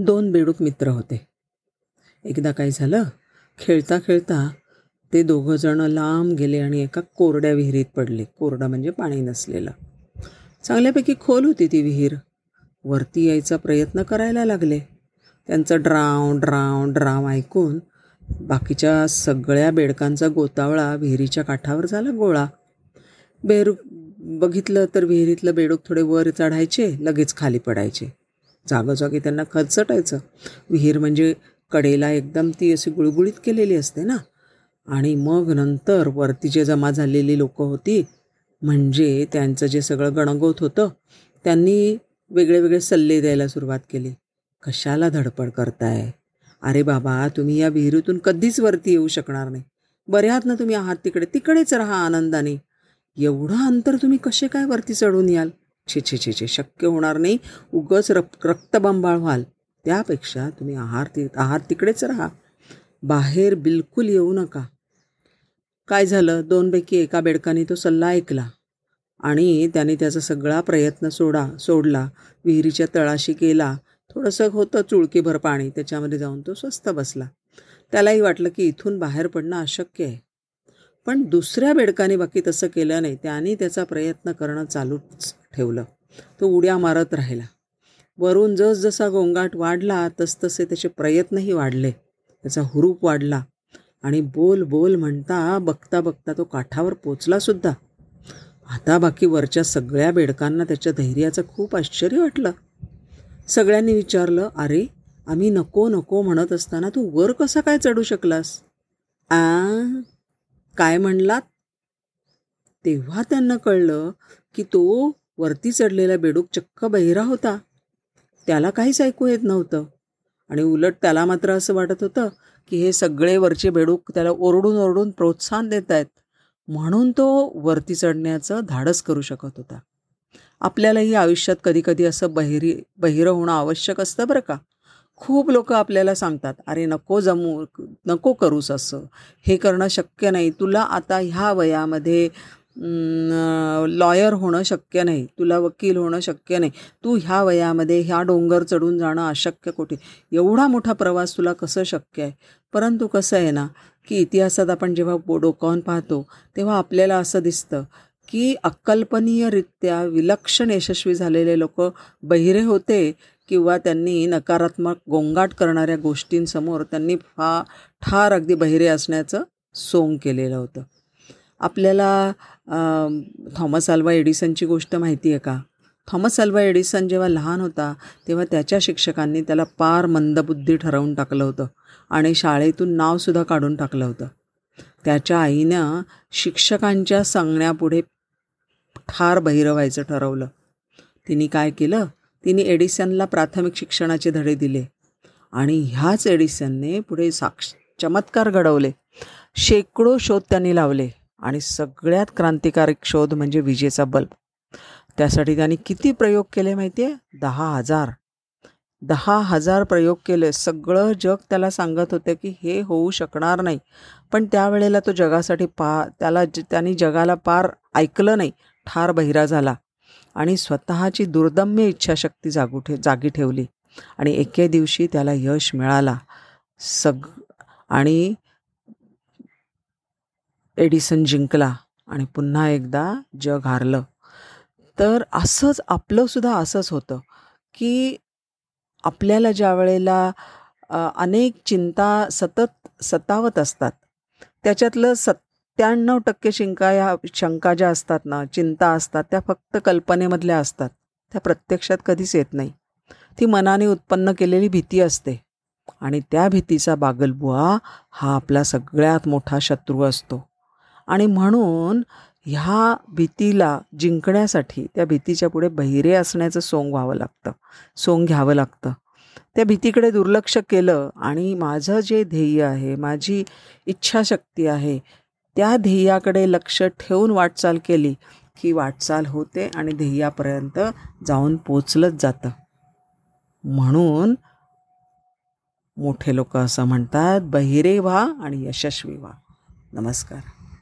दोन बेडूक मित्र होते. एकदा काय झालं खेळता खेळता ते दोघंजणं लांब गेले आणि एका कोरड्या विहिरीत पडले. कोरडा म्हणजे पाणी नसलेलं. चांगल्यापैकी खोल होती ती विहीर. वरती यायचा प्रयत्न करायला लागले. त्यांचं ड्राव ड्राव ड्राव ऐकून बाकीच्या सगळ्या बेडकांचा गोतावळा विहिरीच्या काठावर झाला गोळा. बेरू बघितलं तर विहिरीतलं बेडूक थोडे वर चढायचे लगेच खाली पडायचे. जागोजागी त्यांना खचटायचं विहीर म्हणजे कडेला एकदम ती अशी गुळगुळीत केलेली असते ना. आणि मग नंतर वरती जे जमा झालेली लोकं होती म्हणजे त्यांचं जे सगळं गणगोत होतं त्यांनी वेगळे वेगळे सल्ले द्यायला सुरुवात केली. कशाला धडपड करताय? अरे बाबा तुम्ही या विहिरीतून कधीच वरती येऊ शकणार नाही. बऱ्यात ना तुम्ही आहात तिकडे? तिकडेच राहा आनंदाने. एवढं अंतर तुम्ही कसे काय वरती चढून याल? छे छे छे छे. शक्य होणार नाही. उगच रक रक्तबंबाळ व्हाल. त्यापेक्षा तुम्ही आहार ति आहार तिकडेच राहा. बाहेर बिलकुल येऊ नका. काय झालं? दोनपैकी एका बेडकाने तो सल्ला ऐकला. आणि त्याने त्याचा सगळा प्रयत्न सोडा सोडला. विहिरीच्या तळाशी केला. थोडंसं होतं चुळकीभर पाणी. त्याच्यामध्ये जाऊन तो स्वस्त बसला. त्यालाही वाटलं की इथून बाहेर पडणं अशक्य आहे. पण दुसऱ्या बेडकाने बाकी तसं केलं नाही. त्याने त्याचा प्रयत्न करणं चालूच ठेवलं. तो उड्या मारत राहिला. वरून जसजसा गोंगाट वाढला तसतसे त्याचे प्रयत्नही वाढले. त्याचा हुरूप वाढला आणि बोल बोल म्हणता बघता बघता तो काठावर पोचलासुद्धा आता बाकी वरच्या सगळ्या बेडकांना त्याच्या धैर्याचं खूप आश्चर्य वाटलं. सगळ्यांनी विचारलं अरे आम्ही नको नको म्हणत असताना तू वर कसा काय चढू शकलास? आ काय म्हणलात? तेव्हा त्यांना कळलं की तो वरती चढलेला बेडूक चक्क बहिरा होता. त्याला काहीच ऐकू येत नव्हतं. आणि उलट त्याला मात्र असं वाटत होतं की हे सगळे वरचे बेडूक त्याला ओरडून ओरडून प्रोत्साहन देत आहेत म्हणून तो वरती चढण्याचं धाडस करू शकत होता. आपल्यालाही आयुष्यात कधीकधी असं बहिरी बहिरं होणं आवश्यक असतं बरं का? खूप लोक आपल्याला सांगतात अरे नको जमू नको करूस असं. हे करणं शक्य नाही. तुला आता ह्या वयामध्ये लॉयर होणं शक्य नाही तुला वकील होणं शक्य नाही. तू ह्या वयामध्ये ह्या डोंगर चढून जाणं अशक्य कोठे? एवढा मोठा प्रवास तुला कसं शक्य आहे? परंतु कसं आहे ना की इतिहासात आपण जेव्हा डोकावून पाहतो तेव्हा आपल्याला असं दिसतं की अकल्पनीयरित्या विलक्षण यशस्वी झालेले लोक बहिरे होते किंवा त्यांनी नकारात्मक गोंगाट करणाऱ्या गोष्टींसमोर त्यांनी फा ठार अगदी बहिरे असण्याचं सोंग केलेलं होतं. आपल्याला थॉमस अल्वा एडिसनची गोष्ट माहिती आहे का? थॉमस अल्वा एडिसन जेव्हा लहान होता तेव्हा त्याच्या शिक्षकांनी त्याला पार मंदबुद्धी ठरवून टाकलं होतं आणि शाळेतून नावसुद्धा काढून टाकलं होतं. त्याच्या आईनं शिक्षकांच्या सांगण्यापुढे ठार बहिरं व्हायचं ठरवलं. तिने काय केलं? तिने एडिसनला प्राथमिक शिक्षणाचे धडे दिले आणि ह्याच एडिसनने पुढे साक्ष चमत्कार घडवले. शेकडो शोध त्यांनी लावले. आणि सगळ्यात क्रांतिकारक शोध म्हणजे विजेचा बल्ब. त्यासाठी त्यांनी किती प्रयोग केले माहिती आहे दहा हजार. दहा हजार प्रयोग केले. सगळं जग त्याला सांगत होते की हे होऊ शकणार नाही. पण त्यावेळेला तो जगासाठी पा त्याला ज त्यांनी जगाला पार ऐकलं नाही. ठार बहिरा झाला. आणि स्वतःची दुर्दम्य इच्छाशक्ती जागू ठे जागी ठेवली. आणि एके दिवशी त्याला यश मिळाला. सग आणि एडिसन जिंकला आणि पुन्हा एकदा जग हारलं. तर असंच आपलंसुद्धा असंच होतं की आपल्याला ज्या वेळेला अनेक चिंता सतत सतावत असतात त्याच्यातलं सत्त्याण्णव टक्के शिंका या शंका ज्या असतात ना चिंता असतात त्या फक्त कल्पनेमधल्या असतात. त्या प्रत्यक्षात कधीच येत नाही. ती मनाने उत्पन्न केलेली भीती असते आणि त्या भीतीचा बागलबुवा हा आपला सगळ्यात मोठा शत्रू असतो. आणि म्हणून ह्या भीतीला जिंकण्यासाठी त्या भीतीच्या पुढे बहिरे असण्याचं सोंग व्हावं लागतं सोंग घ्यावं लागतं. त्या भीतीकडे दुर्लक्ष केलं आणि माझं जे ध्येय आहे माझी इच्छाशक्ती आहे त्या ध्येयाकडे लक्ष ठेवून वाटचाल केली की वाटचाल होते आणि ध्येयापर्यंत जाऊन पोचलंच जातं. म्हणून मोठे लोक असं म्हणतात बहिरे व्हा आणि यशस्वी व्हा. नमस्कार.